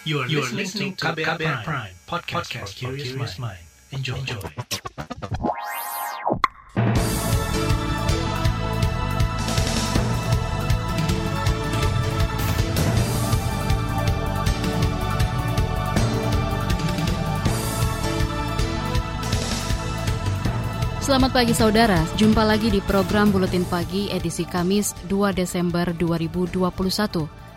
You are, you are listening to KBR, Prime, Prime podcast, podcast for curious mind. Enjoy. Enjoy. Selamat pagi saudara, jumpa lagi di program Buletin Pagi edisi Kamis 2 Desember 2021.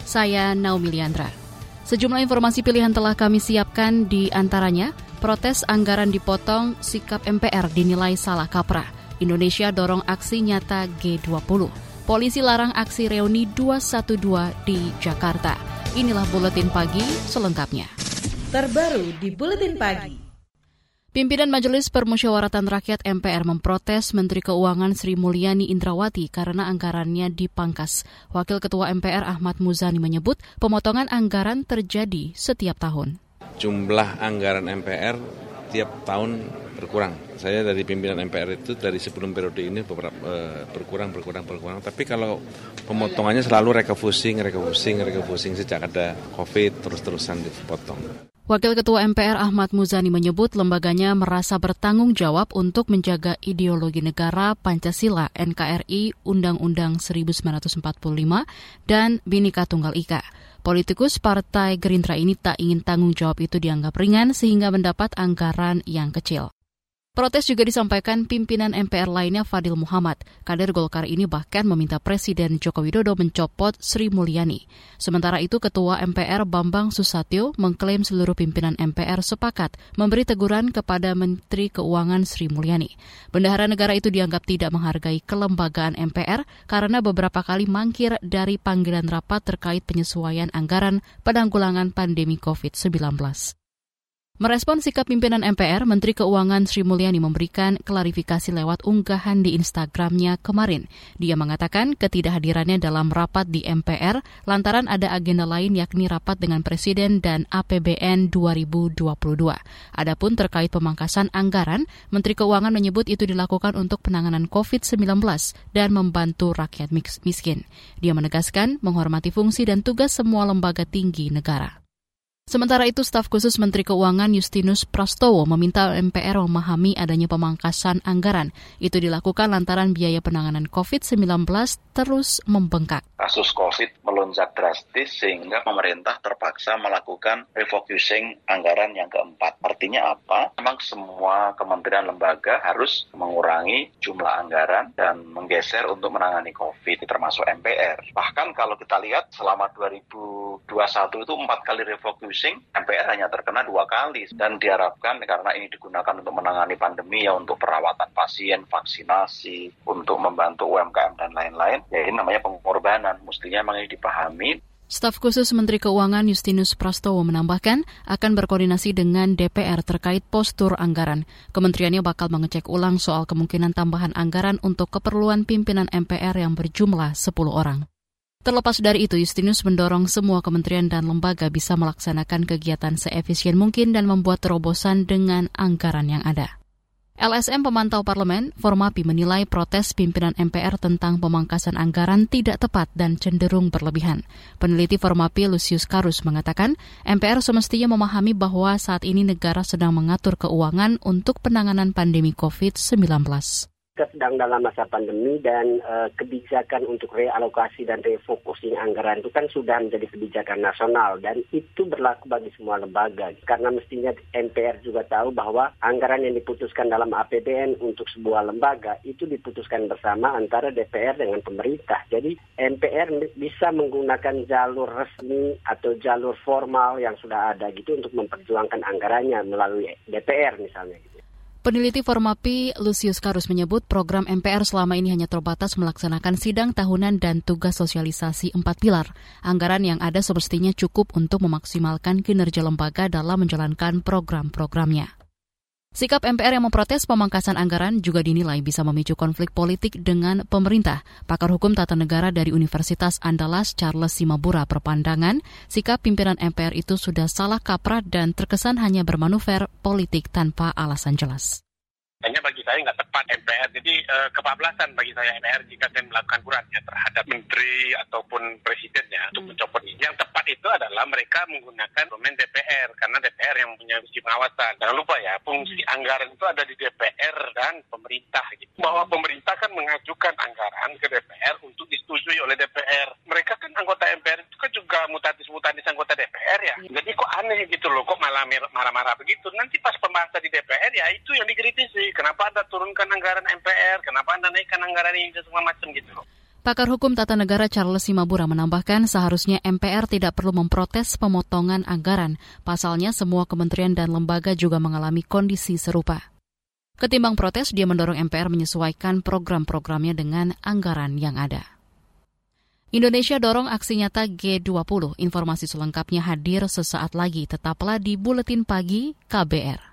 Saya Naomi Liandra. Sejumlah informasi pilihan telah kami siapkan di antaranya, protes anggaran dipotong, sikap MPR dinilai salah kaprah. Indonesia dorong aksi nyata G20. Polisi larang aksi reuni 212 di Jakarta. Inilah Buletin Pagi selengkapnya. Terbaru di Buletin Pagi. Pimpinan Majelis Permusyawaratan Rakyat MPR memprotes Menteri Keuangan Sri Mulyani Indrawati karena anggarannya dipangkas. Wakil Ketua MPR Ahmad Muzani menyebut pemotongan anggaran terjadi setiap tahun. Jumlah anggaran MPR tiap tahun berkurang. Saya dari pimpinan MPR itu dari sebelum periode ini beberapa, uh, berkurang, berkurang, berkurang. Tapi kalau pemotongannya selalu refocusing, refocusing, refocusing sejak ada COVID terus-terusan dipotong. Wakil Ketua MPR Ahmad Muzani menyebut lembaganya merasa bertanggung jawab untuk menjaga ideologi negara Pancasila, NKRI, Undang-Undang 1945, dan Bhinneka Tunggal Ika. Politikus Partai Gerindra ini tak ingin tanggung jawab itu dianggap ringan sehingga mendapat anggaran yang kecil. Protes juga disampaikan pimpinan MPR lainnya Fadil Muhammad. Kader Golkar ini bahkan meminta Presiden Joko Widodo mencopot Sri Mulyani. Sementara itu Ketua MPR Bambang Susatyo mengklaim seluruh pimpinan MPR sepakat memberi teguran kepada Menteri Keuangan Sri Mulyani. Bendahara negara itu dianggap tidak menghargai kelembagaan MPR karena beberapa kali mangkir dari panggilan rapat terkait penyesuaian anggaran penanggulangan pandemi COVID-19. Merespon sikap pimpinan MPR, Menteri Keuangan Sri Mulyani memberikan klarifikasi lewat unggahan di Instagramnya kemarin. Dia mengatakan ketidakhadirannya dalam rapat di MPR lantaran ada agenda lain yakni rapat dengan Presiden dan APBN 2022. Adapun terkait pemangkasan anggaran, Menteri Keuangan menyebut itu dilakukan untuk penanganan COVID-19 dan membantu rakyat miskin. Dia menegaskan menghormati fungsi dan tugas semua lembaga tinggi negara. Sementara itu, staf khusus Menteri Keuangan Justinus Prastowo meminta MPR memahami adanya pemangkasan anggaran. Itu dilakukan lantaran biaya penanganan COVID-19 terus membengkak. Kasus COVID melonjak drastis sehingga pemerintah terpaksa melakukan refocusing anggaran yang keempat. Artinya apa? Memang semua kementerian lembaga harus mengurangi jumlah anggaran dan menggeser untuk menangani COVID, termasuk MPR. Bahkan kalau kita lihat selama 2021 itu empat kali refocusing refocusing, MPR hanya terkena dua kali dan diharapkan karena ini digunakan untuk menangani pandemi ya untuk perawatan pasien, vaksinasi, untuk membantu UMKM dan lain-lain, ya ini namanya pengorbanan. Mestinya memang ini dipahami Staf khusus Menteri Keuangan Justinus Prastowo menambahkan akan berkoordinasi dengan DPR terkait postur anggaran. Kementeriannya bakal mengecek ulang soal kemungkinan tambahan anggaran untuk keperluan pimpinan MPR yang berjumlah 10 orang. Terlepas dari itu, Justinus mendorong semua kementerian dan lembaga bisa melaksanakan kegiatan seefisien mungkin dan membuat terobosan dengan anggaran yang ada. LSM Pemantau Parlemen, Formapi menilai protes pimpinan MPR tentang pemangkasan anggaran tidak tepat dan cenderung berlebihan. Peneliti Formapi Lucius Karus mengatakan, MPR semestinya memahami bahwa saat ini negara sedang mengatur keuangan untuk penanganan pandemi COVID-19 kita sedang dalam masa pandemi dan uh, kebijakan untuk realokasi dan refocusing anggaran itu kan sudah menjadi kebijakan nasional dan itu berlaku bagi semua lembaga karena mestinya MPR juga tahu bahwa anggaran yang diputuskan dalam APBN untuk sebuah lembaga itu diputuskan bersama antara DPR dengan pemerintah. Jadi MPR bisa menggunakan jalur resmi atau jalur formal yang sudah ada gitu untuk memperjuangkan anggarannya melalui DPR misalnya. Peneliti Formapi Lucius Karus menyebut program MPR selama ini hanya terbatas melaksanakan sidang tahunan dan tugas sosialisasi empat pilar. Anggaran yang ada semestinya cukup untuk memaksimalkan kinerja lembaga dalam menjalankan program-programnya. Sikap MPR yang memprotes pemangkasan anggaran juga dinilai bisa memicu konflik politik dengan pemerintah. Pakar Hukum Tata Negara dari Universitas Andalas Charles Simabura berpandangan, sikap pimpinan MPR itu sudah salah kaprah dan terkesan hanya bermanuver politik tanpa alasan jelas hanya bagi saya nggak tepat MPR. Jadi uh, kebablasan bagi saya MPR jika saya melakukan ya terhadap menteri ataupun presidennya hmm. untuk mencopot ini. Yang tepat itu adalah mereka menggunakan domain DPR karena DPR yang punya fungsi pengawasan. Jangan lupa ya, fungsi hmm. anggaran itu ada di DPR dan pemerintah. Gitu. Bahwa pemerintah kan mengajukan anggaran ke DPR untuk disetujui oleh DPR. Mereka kan anggota MPR itu kan juga mutatis-mutatis anggota DPR ya. Hmm. Jadi kok aneh gitu loh, kok malah marah-marah begitu. Nanti pas pembahasan di DPR ya itu yang dikritisi. Kenapa Anda turunkan anggaran MPR? Kenapa Anda naikkan anggaran ini dan semua macam gitu loh. Pakar Hukum Tata Negara Charles Simabura menambahkan seharusnya MPR tidak perlu memprotes pemotongan anggaran. Pasalnya semua kementerian dan lembaga juga mengalami kondisi serupa. Ketimbang protes, dia mendorong MPR menyesuaikan program-programnya dengan anggaran yang ada. Indonesia dorong aksi nyata G20. Informasi selengkapnya hadir sesaat lagi. Tetaplah di Buletin Pagi KBR.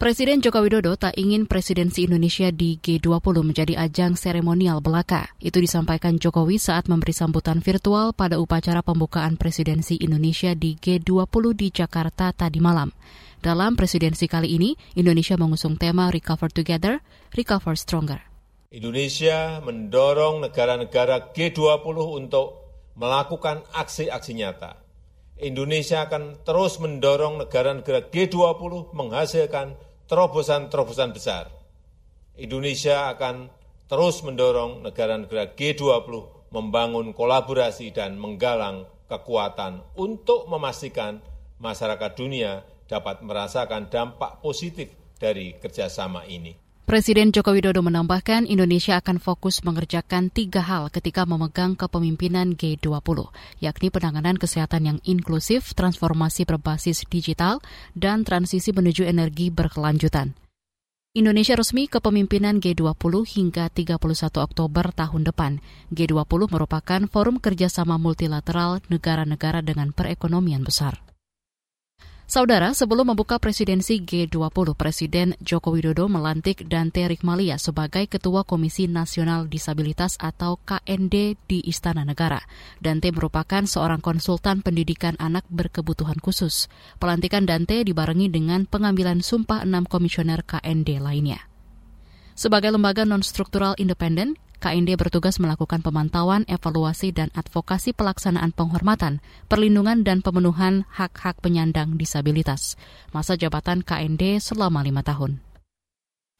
Presiden Joko Widodo tak ingin presidensi Indonesia di G20 menjadi ajang seremonial belaka. Itu disampaikan Jokowi saat memberi sambutan virtual pada upacara pembukaan presidensi Indonesia di G20 di Jakarta tadi malam. Dalam presidensi kali ini, Indonesia mengusung tema Recover Together, Recover Stronger. Indonesia mendorong negara-negara G20 untuk melakukan aksi-aksi nyata Indonesia akan terus mendorong negara-negara G20 menghasilkan terobosan-terobosan besar. Indonesia akan terus mendorong negara-negara G20 membangun kolaborasi dan menggalang kekuatan untuk memastikan masyarakat dunia dapat merasakan dampak positif dari kerjasama ini. Presiden Joko Widodo menambahkan Indonesia akan fokus mengerjakan tiga hal ketika memegang kepemimpinan G20, yakni penanganan kesehatan yang inklusif, transformasi berbasis digital, dan transisi menuju energi berkelanjutan. Indonesia resmi kepemimpinan G20 hingga 31 Oktober tahun depan. G20 merupakan forum kerjasama multilateral negara-negara dengan perekonomian besar. Saudara, sebelum membuka presidensi G20, Presiden Joko Widodo melantik Dante Rikmalia sebagai Ketua Komisi Nasional Disabilitas atau KND di Istana Negara. Dante merupakan seorang konsultan pendidikan anak berkebutuhan khusus. Pelantikan Dante dibarengi dengan pengambilan sumpah enam komisioner KND lainnya. Sebagai lembaga non-struktural independen, KND bertugas melakukan pemantauan, evaluasi, dan advokasi pelaksanaan penghormatan, perlindungan, dan pemenuhan hak-hak penyandang disabilitas. Masa jabatan KND selama lima tahun.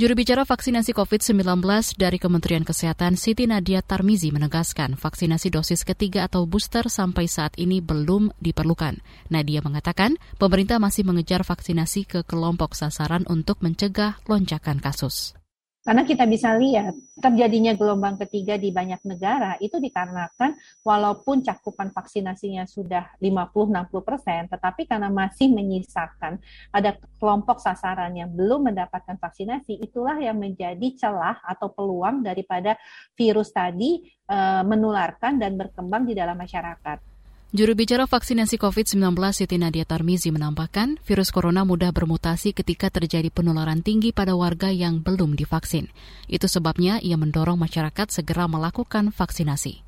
Juru bicara vaksinasi COVID-19 dari Kementerian Kesehatan Siti Nadia Tarmizi menegaskan vaksinasi dosis ketiga atau booster sampai saat ini belum diperlukan. Nadia mengatakan pemerintah masih mengejar vaksinasi ke kelompok sasaran untuk mencegah lonjakan kasus. Karena kita bisa lihat terjadinya gelombang ketiga di banyak negara itu dikarenakan walaupun cakupan vaksinasinya sudah 50-60 persen, tetapi karena masih menyisakan ada kelompok sasaran yang belum mendapatkan vaksinasi, itulah yang menjadi celah atau peluang daripada virus tadi e, menularkan dan berkembang di dalam masyarakat. Juru bicara vaksinasi COVID-19 Siti Nadia Tarmizi menambahkan, virus corona mudah bermutasi ketika terjadi penularan tinggi pada warga yang belum divaksin. Itu sebabnya ia mendorong masyarakat segera melakukan vaksinasi.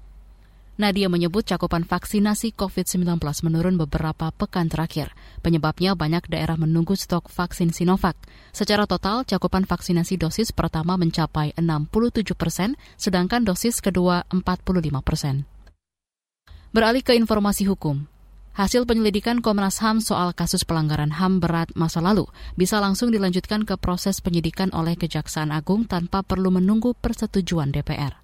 Nadia menyebut cakupan vaksinasi COVID-19 menurun beberapa pekan terakhir. Penyebabnya banyak daerah menunggu stok vaksin Sinovac. Secara total, cakupan vaksinasi dosis pertama mencapai 67 persen, sedangkan dosis kedua 45 persen. Beralih ke informasi hukum. Hasil penyelidikan Komnas HAM soal kasus pelanggaran HAM berat masa lalu bisa langsung dilanjutkan ke proses penyidikan oleh Kejaksaan Agung tanpa perlu menunggu persetujuan DPR.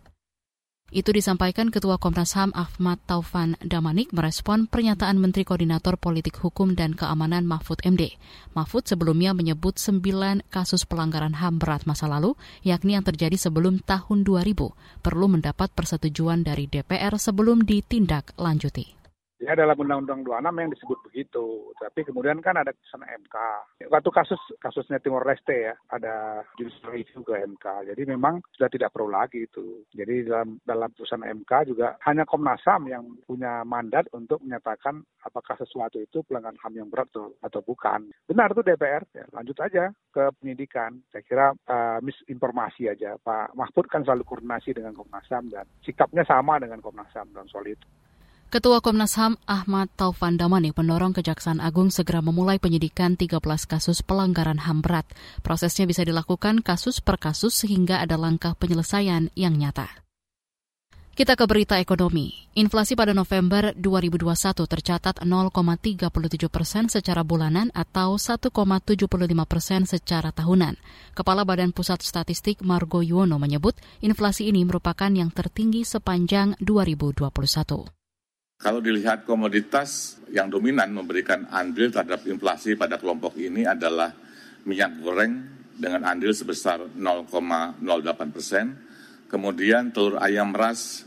Itu disampaikan Ketua Komnas HAM Ahmad Taufan Damanik merespon pernyataan Menteri Koordinator Politik Hukum dan Keamanan Mahfud MD. Mahfud sebelumnya menyebut sembilan kasus pelanggaran HAM berat masa lalu, yakni yang terjadi sebelum tahun 2000, perlu mendapat persetujuan dari DPR sebelum ditindak lanjuti. Ya dalam Undang-Undang 26 yang disebut begitu. Tapi kemudian kan ada keputusan MK. Waktu kasus kasusnya Timor Leste ya, ada judicial review ke MK. Jadi memang sudah tidak perlu lagi itu. Jadi dalam dalam putusan MK juga hanya Komnas HAM yang punya mandat untuk menyatakan apakah sesuatu itu pelanggaran HAM yang berat atau, atau bukan. Benar tuh DPR, ya, lanjut aja ke penyidikan. Saya kira uh, misinformasi aja. Pak Mahfud kan selalu koordinasi dengan Komnas HAM dan sikapnya sama dengan Komnas HAM dalam soal itu. Ketua Komnas HAM Ahmad Taufan Damani mendorong Kejaksaan Agung segera memulai penyidikan 13 kasus pelanggaran HAM berat. Prosesnya bisa dilakukan kasus per kasus sehingga ada langkah penyelesaian yang nyata. Kita ke berita ekonomi. Inflasi pada November 2021 tercatat 0,37 persen secara bulanan atau 1,75 persen secara tahunan. Kepala Badan Pusat Statistik Margo Yuwono menyebut inflasi ini merupakan yang tertinggi sepanjang 2021. Kalau dilihat komoditas yang dominan memberikan andil terhadap inflasi pada kelompok ini adalah minyak goreng dengan andil sebesar 0,08 persen, kemudian telur ayam ras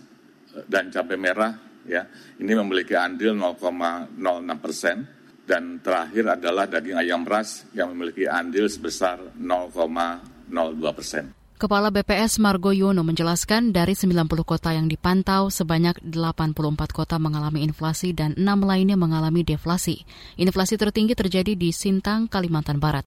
eh, dan cabai merah ya ini memiliki andil 0,06 persen dan terakhir adalah daging ayam ras yang memiliki andil sebesar 0,02 persen. Kepala BPS Margo Yono menjelaskan dari 90 kota yang dipantau, sebanyak 84 kota mengalami inflasi dan 6 lainnya mengalami deflasi. Inflasi tertinggi terjadi di Sintang, Kalimantan Barat.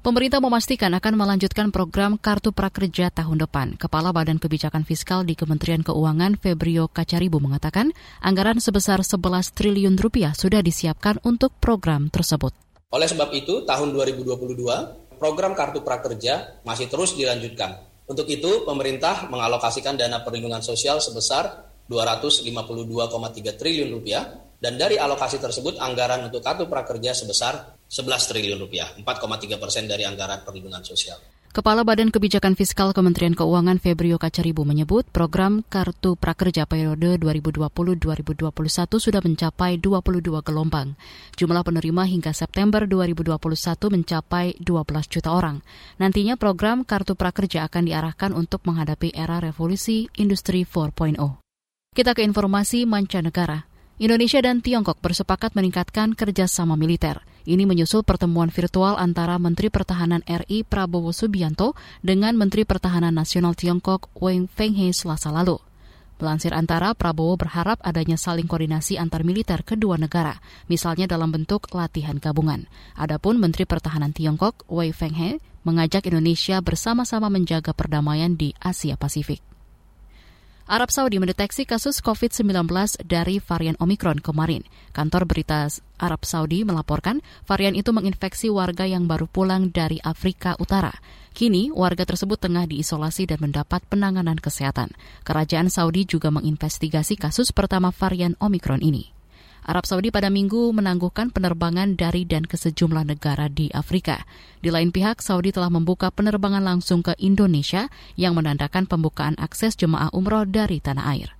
Pemerintah memastikan akan melanjutkan program Kartu Prakerja tahun depan. Kepala Badan Kebijakan Fiskal di Kementerian Keuangan Febrio Kacaribu mengatakan anggaran sebesar 11 triliun rupiah sudah disiapkan untuk program tersebut. Oleh sebab itu, tahun 2022 program Kartu Prakerja masih terus dilanjutkan. Untuk itu, pemerintah mengalokasikan dana perlindungan sosial sebesar 252,3 triliun rupiah dan dari alokasi tersebut anggaran untuk kartu prakerja sebesar 11 triliun rupiah, 4,3 persen dari anggaran perlindungan sosial. Kepala Badan Kebijakan Fiskal Kementerian Keuangan Febrio Kacaribu menyebut program Kartu Prakerja periode 2020-2021 sudah mencapai 22 gelombang. Jumlah penerima hingga September 2021 mencapai 12 juta orang. Nantinya program Kartu Prakerja akan diarahkan untuk menghadapi era revolusi industri 4.0. Kita ke informasi mancanegara. Indonesia dan Tiongkok bersepakat meningkatkan kerjasama militer. Ini menyusul pertemuan virtual antara Menteri Pertahanan RI Prabowo Subianto dengan Menteri Pertahanan Nasional Tiongkok Wang Fenghe selasa lalu. Melansir antara, Prabowo berharap adanya saling koordinasi antar militer kedua negara, misalnya dalam bentuk latihan gabungan. Adapun Menteri Pertahanan Tiongkok, Wei Fenghe, mengajak Indonesia bersama-sama menjaga perdamaian di Asia Pasifik. Arab Saudi mendeteksi kasus COVID-19 dari varian Omikron kemarin. Kantor berita Arab Saudi melaporkan varian itu menginfeksi warga yang baru pulang dari Afrika Utara. Kini, warga tersebut tengah diisolasi dan mendapat penanganan kesehatan. Kerajaan Saudi juga menginvestigasi kasus pertama varian Omikron ini. Arab Saudi pada minggu menangguhkan penerbangan dari dan ke sejumlah negara di Afrika. Di lain pihak, Saudi telah membuka penerbangan langsung ke Indonesia yang menandakan pembukaan akses jemaah umroh dari tanah air.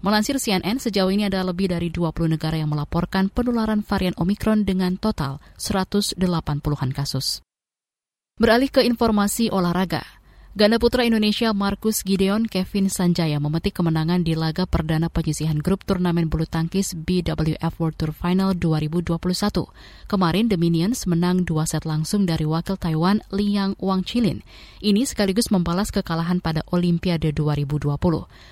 Melansir CNN, sejauh ini ada lebih dari 20 negara yang melaporkan penularan varian Omikron dengan total 180-an kasus. Beralih ke informasi olahraga. Ganda putra Indonesia Markus Gideon Kevin Sanjaya memetik kemenangan di laga perdana penyisihan grup turnamen bulu tangkis BWF World Tour Final 2021. Kemarin The Minions menang dua set langsung dari wakil Taiwan Liang Wang Chilin. Ini sekaligus membalas kekalahan pada Olimpiade 2020.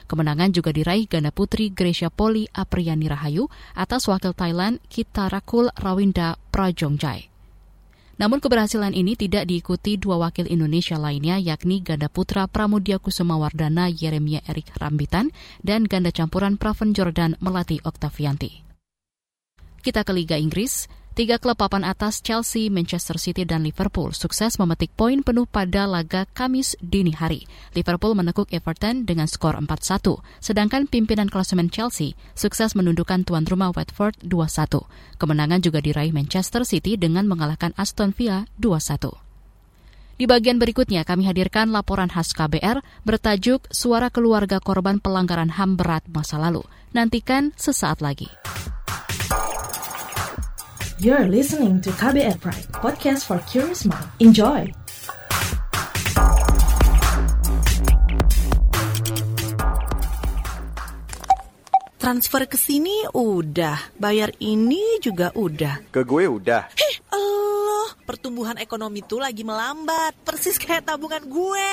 Kemenangan juga diraih ganda putri Gracia Poli Apriani Rahayu atas wakil Thailand Kitarakul Rawinda Prajongjai. Namun keberhasilan ini tidak diikuti dua wakil Indonesia lainnya yakni ganda putra Pramudia Kusuma Wardana Yeremia Erik Rambitan dan ganda campuran Praven Jordan Melati Oktavianti. Kita ke Liga Inggris. Tiga klub papan atas Chelsea, Manchester City, dan Liverpool sukses memetik poin penuh pada laga Kamis dini hari. Liverpool menekuk Everton dengan skor 4-1, sedangkan pimpinan klasemen Chelsea sukses menundukkan tuan rumah Watford 2-1. Kemenangan juga diraih Manchester City dengan mengalahkan Aston Villa 2-1. Di bagian berikutnya kami hadirkan laporan khas KBR bertajuk Suara Keluarga Korban Pelanggaran HAM Berat Masa Lalu. Nantikan sesaat lagi. You're listening to KBR Pride, podcast for curious mind. Enjoy! transfer ke sini udah, bayar ini juga udah. Ke gue udah. Hih, Allah, pertumbuhan ekonomi tuh lagi melambat, persis kayak tabungan gue.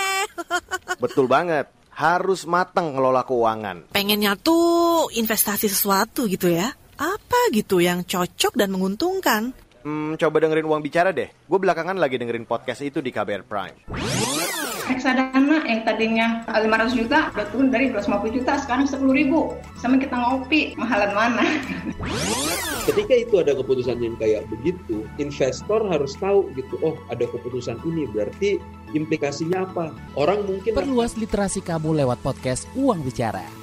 Betul banget. Harus matang ngelola keuangan. Pengennya tuh investasi sesuatu gitu ya. Apa gitu yang cocok dan menguntungkan? Hmm, coba dengerin uang bicara deh. Gue belakangan lagi dengerin podcast itu di KBR Prime. Reksadana yang tadinya 500 juta udah turun dari 250 juta sekarang 10 ribu. Sama kita ngopi, mahalan mana? Ketika itu ada keputusan yang kayak begitu, investor harus tahu gitu, oh ada keputusan ini berarti implikasinya apa? Orang mungkin perluas literasi kamu lewat podcast Uang Bicara.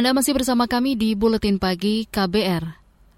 Anda masih bersama kami di Buletin Pagi KBR.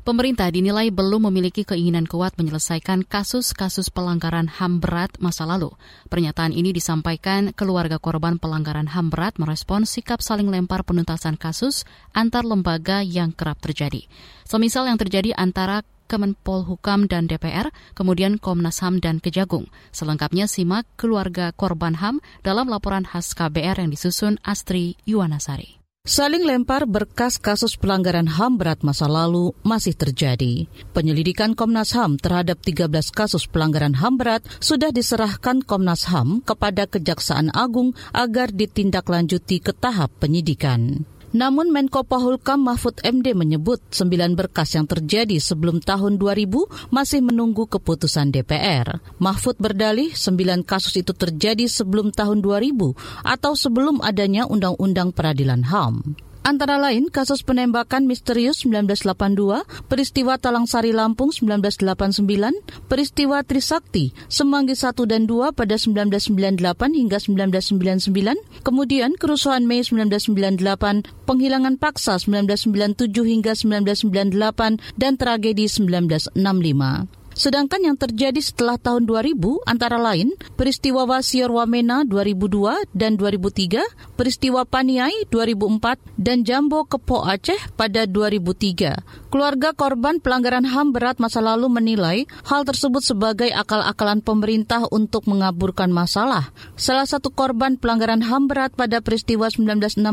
Pemerintah dinilai belum memiliki keinginan kuat menyelesaikan kasus-kasus pelanggaran HAM berat masa lalu. Pernyataan ini disampaikan keluarga korban pelanggaran HAM berat merespon sikap saling lempar penuntasan kasus antar lembaga yang kerap terjadi. Semisal yang terjadi antara Kemenpolhukam dan DPR, kemudian Komnas HAM dan Kejagung. Selengkapnya simak keluarga korban HAM dalam laporan khas KBR yang disusun Astri Yuwanasari. Saling lempar berkas kasus pelanggaran HAM berat masa lalu masih terjadi. Penyelidikan Komnas HAM terhadap 13 kasus pelanggaran HAM berat sudah diserahkan Komnas HAM kepada Kejaksaan Agung agar ditindaklanjuti ke tahap penyidikan. Namun Menko Polhukam Mahfud MD menyebut sembilan berkas yang terjadi sebelum tahun 2000 masih menunggu keputusan DPR. Mahfud berdalih sembilan kasus itu terjadi sebelum tahun 2000 atau sebelum adanya Undang-Undang Peradilan HAM. Antara lain kasus penembakan misterius 1982, peristiwa Talang Sari Lampung 1989, peristiwa Trisakti Semanggi 1 dan 2 pada 1998 hingga 1999, kemudian kerusuhan Mei 1998, penghilangan paksa 1997 hingga 1998, dan tragedi 1965. Sedangkan yang terjadi setelah tahun 2000 antara lain peristiwa Wasior Wamena 2002 dan 2003, peristiwa Paniai 2004, dan Jambo Kepo Aceh pada 2003. Keluarga korban pelanggaran HAM berat masa lalu menilai hal tersebut sebagai akal-akalan pemerintah untuk mengaburkan masalah. Salah satu korban pelanggaran HAM berat pada peristiwa 1965,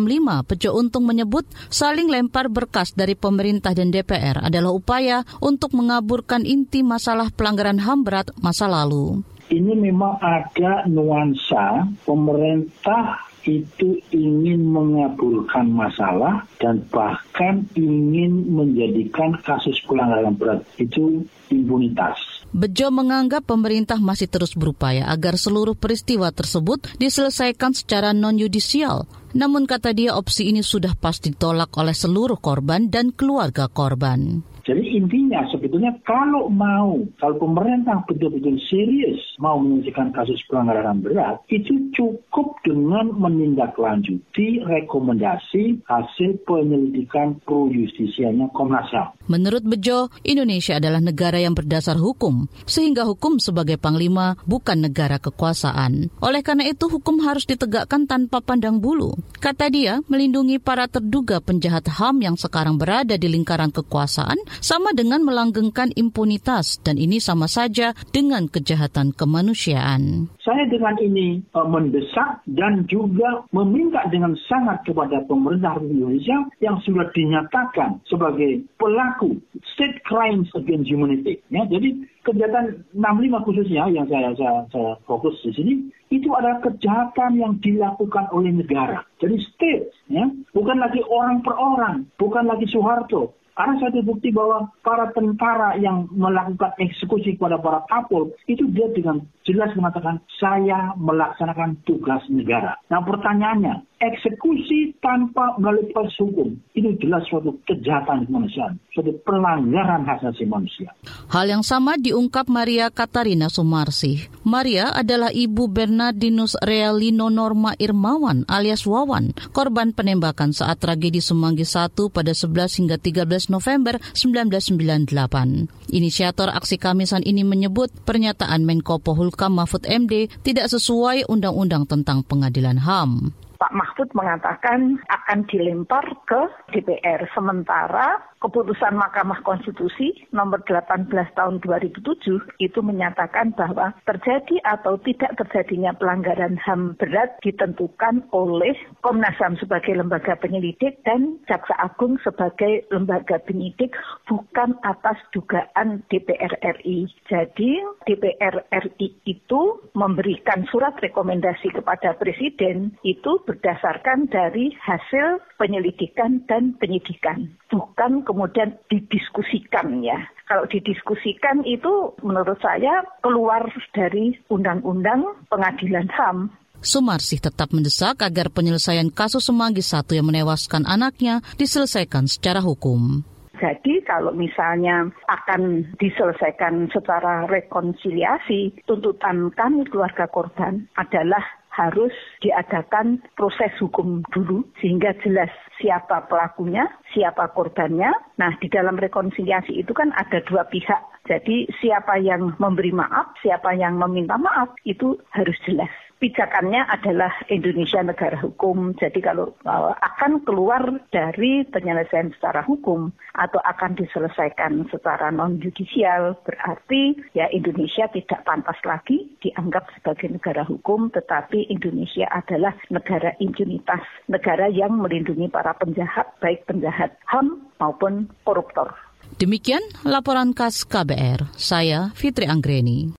Pejo Untung menyebut saling lempar berkas dari pemerintah dan DPR adalah upaya untuk mengaburkan inti masalah pelanggaran HAM berat masa lalu. Ini memang ada nuansa pemerintah itu ingin mengaburkan masalah dan bahkan ingin menjadikan kasus pelanggaran berat itu impunitas. Bejo menganggap pemerintah masih terus berupaya agar seluruh peristiwa tersebut diselesaikan secara non-yudisial. Namun kata dia opsi ini sudah pasti ditolak oleh seluruh korban dan keluarga korban. Jadi intinya sebetulnya kalau mau, kalau pemerintah betul-betul serius mau menyelesaikan kasus pelanggaran berat, itu cukup dengan menindaklanjuti rekomendasi hasil penyelidikan pro justisianya Komnas HAM. Menurut Bejo, Indonesia adalah negara yang berdasar hukum, sehingga hukum sebagai panglima bukan negara kekuasaan. Oleh karena itu, hukum harus ditegakkan tanpa pandang bulu. Kata dia, melindungi para terduga penjahat HAM yang sekarang berada di lingkaran kekuasaan sama dengan melanggengkan impunitas dan ini sama saja dengan kejahatan kemanusiaan. Saya dengan ini uh, mendesak dan juga meminta dengan sangat kepada pemerintah Indonesia yang sudah dinyatakan sebagai pelaku state crimes against humanity. Ya, jadi kejahatan 65 khususnya yang saya, saya, saya fokus di sini itu adalah kejahatan yang dilakukan oleh negara. Jadi state, ya, bukan lagi orang per orang, bukan lagi Soeharto, ada satu bukti bahwa para tentara yang melakukan eksekusi kepada para kapol itu dia dengan jelas mengatakan saya melaksanakan tugas negara. Nah pertanyaannya, eksekusi tanpa melalui proses hukum itu jelas suatu kejahatan kemanusiaan, suatu pelanggaran hak asasi manusia. Hal yang sama diungkap Maria Katarina Sumarsi. Maria adalah ibu Bernardinus Realino Norma Irmawan alias Wawan, korban penembakan saat tragedi Semanggi 1 pada 11 hingga 13 November 1998. Inisiator aksi Kamisan ini menyebut pernyataan Menko Polhukam Mahfud MD tidak sesuai undang-undang tentang pengadilan HAM. Pak Mahfud mengatakan akan dilempar ke DPR. Sementara keputusan Mahkamah Konstitusi nomor 18 tahun 2007 itu menyatakan bahwa terjadi atau tidak terjadinya pelanggaran HAM berat ditentukan oleh Komnas HAM sebagai lembaga penyelidik dan Jaksa Agung sebagai lembaga penyidik bukan atas dugaan DPR RI. Jadi DPR RI itu memberikan surat rekomendasi kepada Presiden itu berdasarkan dari hasil penyelidikan dan penyidikan, bukan kemudian didiskusikan ya. Kalau didiskusikan itu menurut saya keluar dari undang-undang pengadilan HAM. Sumarsih tetap mendesak agar penyelesaian kasus Semanggi satu yang menewaskan anaknya diselesaikan secara hukum. Jadi kalau misalnya akan diselesaikan secara rekonsiliasi, tuntutan kami keluarga korban adalah harus diadakan proses hukum dulu sehingga jelas siapa pelakunya, siapa korbannya. Nah, di dalam rekonsiliasi itu kan ada dua pihak. Jadi siapa yang memberi maaf, siapa yang meminta maaf itu harus jelas pijakannya adalah Indonesia negara hukum. Jadi kalau uh, akan keluar dari penyelesaian secara hukum atau akan diselesaikan secara non judicial berarti ya Indonesia tidak pantas lagi dianggap sebagai negara hukum tetapi Indonesia adalah negara impunitas, negara yang melindungi para penjahat baik penjahat HAM maupun koruptor. Demikian laporan khas KBR. Saya Fitri Anggreni.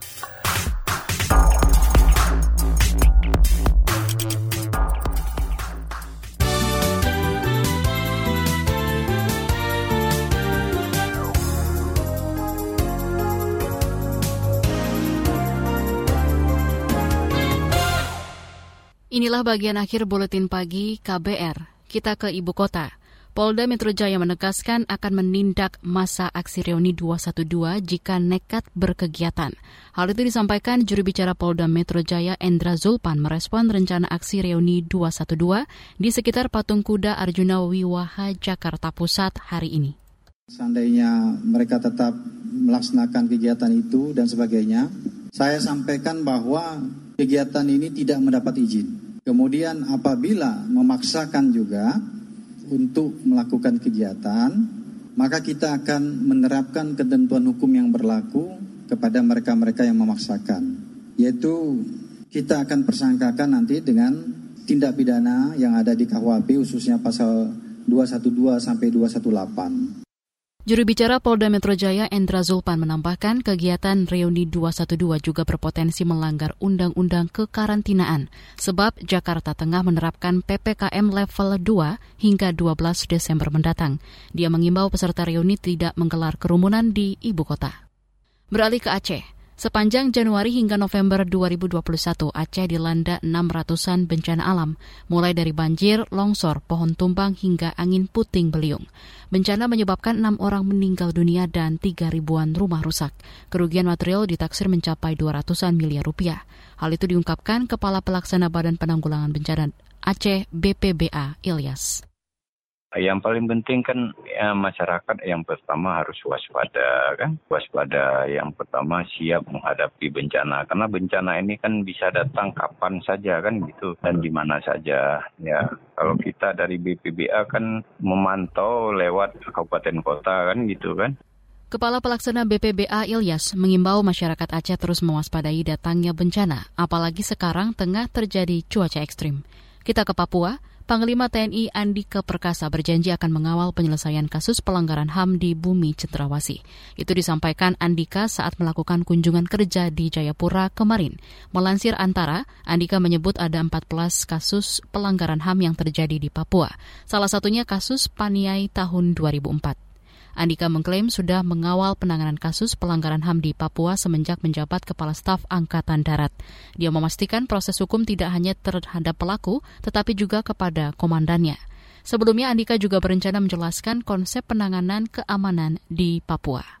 Inilah bagian akhir buletin pagi KBR. Kita ke ibu kota. Polda Metro Jaya menegaskan akan menindak masa aksi reuni 212 jika nekat berkegiatan. Hal itu disampaikan juru bicara Polda Metro Jaya Endra Zulpan merespon rencana aksi reuni 212 di sekitar patung kuda Arjuna Wiwaha Jakarta Pusat hari ini. Seandainya mereka tetap melaksanakan kegiatan itu dan sebagainya, saya sampaikan bahwa kegiatan ini tidak mendapat izin. Kemudian apabila memaksakan juga untuk melakukan kegiatan, maka kita akan menerapkan ketentuan hukum yang berlaku kepada mereka-mereka yang memaksakan. Yaitu kita akan persangkakan nanti dengan tindak pidana yang ada di KUHP khususnya pasal 212 sampai 218. Juru bicara Polda Metro Jaya Endra Zulpan menambahkan kegiatan reuni 212 juga berpotensi melanggar undang-undang kekarantinaan sebab Jakarta tengah menerapkan PPKM level 2 hingga 12 Desember mendatang. Dia mengimbau peserta reuni tidak menggelar kerumunan di ibu kota. Beralih ke Aceh. Sepanjang Januari hingga November 2021, Aceh dilanda 600-an bencana alam, mulai dari banjir, longsor, pohon tumbang, hingga angin puting beliung. Bencana menyebabkan enam orang meninggal dunia dan tiga ribuan rumah rusak. Kerugian material ditaksir mencapai 200-an miliar rupiah. Hal itu diungkapkan Kepala Pelaksana Badan Penanggulangan Bencana Aceh BPBA, Ilyas. Yang paling penting kan ya, masyarakat yang pertama harus waspada kan, waspada yang pertama siap menghadapi bencana karena bencana ini kan bisa datang kapan saja kan gitu dan di mana saja ya. Kalau kita dari BPBA kan memantau lewat kabupaten kota kan gitu kan. Kepala Pelaksana BPBA Ilyas mengimbau masyarakat Aceh terus mewaspadai datangnya bencana, apalagi sekarang tengah terjadi cuaca ekstrim. Kita ke Papua, Panglima TNI Andika Perkasa berjanji akan mengawal penyelesaian kasus pelanggaran HAM di bumi Cendrawasih. Itu disampaikan Andika saat melakukan kunjungan kerja di Jayapura kemarin. Melansir Antara, Andika menyebut ada 14 kasus pelanggaran HAM yang terjadi di Papua. Salah satunya kasus Paniai tahun 2004. Andika mengklaim sudah mengawal penanganan kasus pelanggaran HAM di Papua semenjak menjabat Kepala Staf Angkatan Darat. Dia memastikan proses hukum tidak hanya terhadap pelaku, tetapi juga kepada komandannya. Sebelumnya Andika juga berencana menjelaskan konsep penanganan keamanan di Papua.